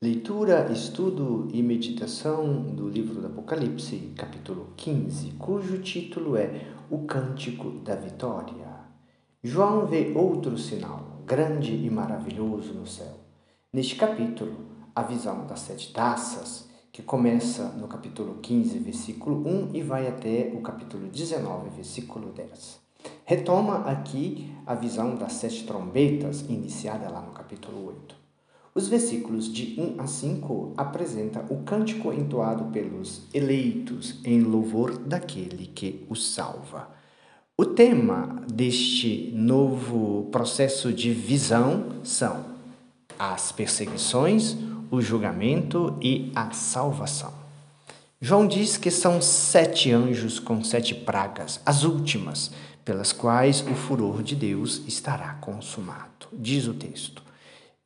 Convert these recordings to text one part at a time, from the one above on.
Leitura, estudo e meditação do livro do Apocalipse, capítulo 15, cujo título é O Cântico da Vitória. João vê outro sinal, grande e maravilhoso no céu. Neste capítulo, a visão das sete taças, que começa no capítulo 15, versículo 1 e vai até o capítulo 19, versículo 10. Retoma aqui a visão das sete trombetas, iniciada lá no capítulo 8. Os versículos de 1 a 5 apresentam o cântico entoado pelos eleitos em louvor daquele que os salva. O tema deste novo processo de visão são as perseguições, o julgamento e a salvação. João diz que são sete anjos com sete pragas, as últimas, pelas quais o furor de Deus estará consumado. Diz o texto.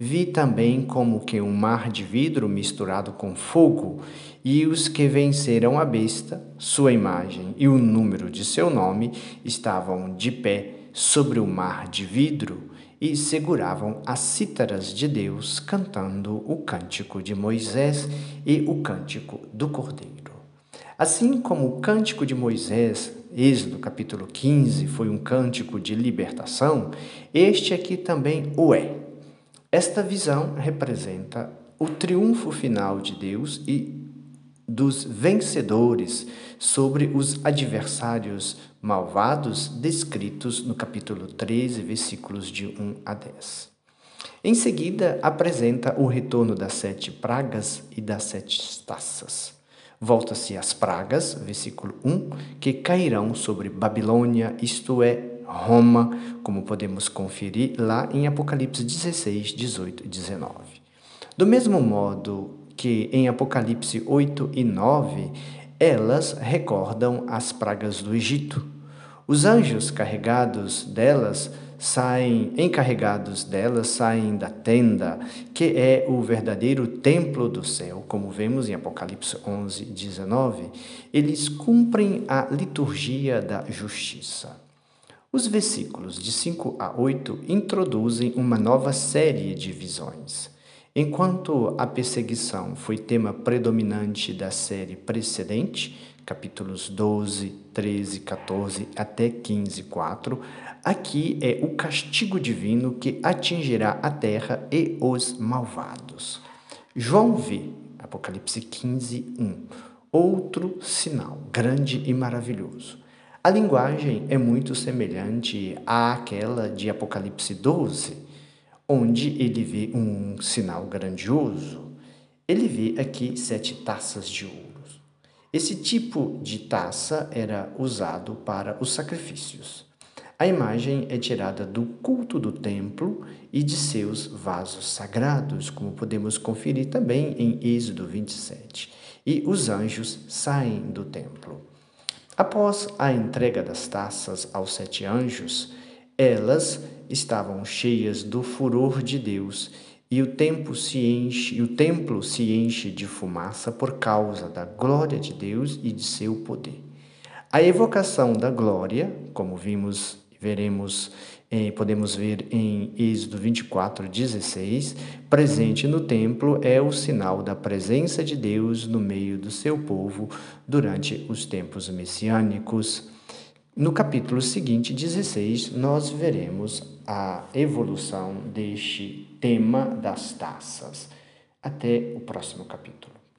Vi também como que um mar de vidro misturado com fogo, e os que venceram a besta, sua imagem e o número de seu nome estavam de pé sobre o mar de vidro e seguravam as cítaras de Deus, cantando o cântico de Moisés e o cântico do Cordeiro. Assim como o cântico de Moisés, Êxodo capítulo 15, foi um cântico de libertação, este aqui também o é esta visão representa o triunfo final de Deus e dos vencedores sobre os adversários malvados descritos no capítulo 13, versículos de 1 a 10. Em seguida, apresenta o retorno das sete pragas e das sete taças. Volta-se às pragas, versículo 1, que cairão sobre Babilônia, isto é, Roma, como podemos conferir lá em Apocalipse 16, 18 e 19. Do mesmo modo que em Apocalipse 8 e 9, elas recordam as pragas do Egito. Os anjos carregados delas saem, encarregados delas, saem da tenda, que é o verdadeiro templo do céu, como vemos em Apocalipse 11, 19. Eles cumprem a liturgia da justiça. Os versículos de 5 a 8 introduzem uma nova série de visões. Enquanto a perseguição foi tema predominante da série precedente, capítulos 12, 13, 14 até 15, 4, aqui é o castigo divino que atingirá a terra e os malvados. João vê, Apocalipse 15, 1, outro sinal grande e maravilhoso a linguagem é muito semelhante àquela de Apocalipse 12, onde ele vê um sinal grandioso. Ele vê aqui sete taças de ouro. Esse tipo de taça era usado para os sacrifícios. A imagem é tirada do culto do templo e de seus vasos sagrados, como podemos conferir também em Êxodo 27. E os anjos saem do templo. Após a entrega das taças aos sete anjos, elas estavam cheias do furor de Deus e o templo se enche, e o templo se enche de fumaça por causa da glória de Deus e de seu poder. A evocação da glória, como vimos veremos, eh, podemos ver em Êxodo 24, 16, presente no templo é o sinal da presença de Deus no meio do seu povo durante os tempos messiânicos. No capítulo seguinte, 16, nós veremos a evolução deste tema das taças. Até o próximo capítulo.